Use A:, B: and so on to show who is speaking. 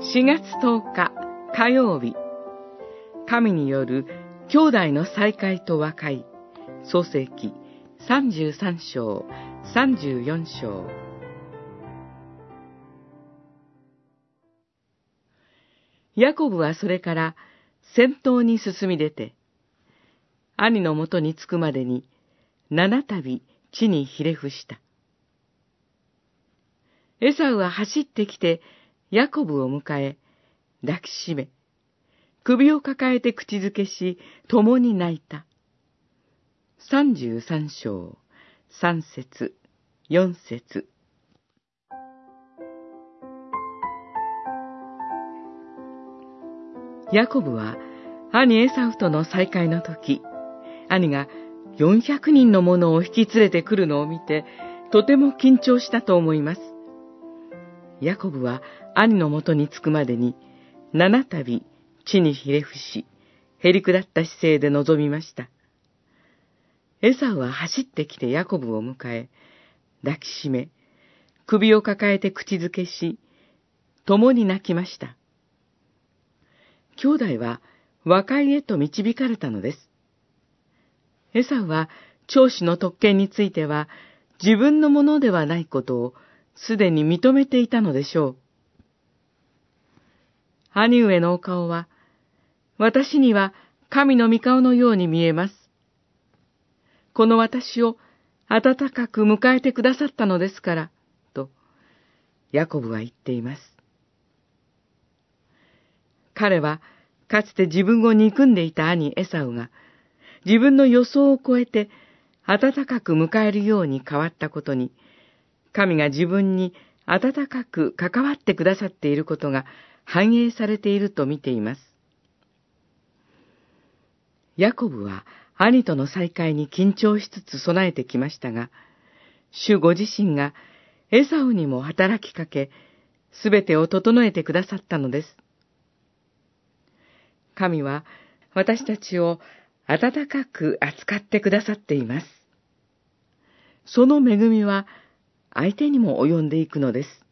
A: 4月10日火曜日、神による兄弟の再会と和解、創世記33章、34章。ヤコブはそれから先頭に進み出て、兄のもとに着くまでに七度地にひれ伏した。エサウは走ってきてヤコブを迎え、抱きしめ、首を抱えて口づけし、共に泣いた。三十三章、三節、四節。ヤコブは、兄エサウとの再会の時、兄が400人の者を引き連れてくるのを見て、とても緊張したと思います。ヤコブは兄のもとに着くまでに、七度地にひれ伏し、へりくだった姿勢で臨みました。エサウは走ってきてヤコブを迎え、抱きしめ、首を抱えて口づけし、共に泣きました。兄弟は和解へと導かれたのです。エサウは長子の特権については自分のものではないことをすでに認めていたのでしょう。兄上のお顔は、私には神の御顔のように見えます。この私を温かく迎えてくださったのですから、と、ヤコブは言っています。彼は、かつて自分を憎んでいた兄エサウが、自分の予想を超えて、温かく迎えるように変わったことに、神が自分に温かく関わってくださっていることが反映されていると見ています。ヤコブは兄との再会に緊張しつつ備えてきましたが、主ご自身がエサウにも働きかけ、すべてを整えてくださったのです。神は私たちを温かく扱ってくださっています。その恵みは相手にも及んでいくのです。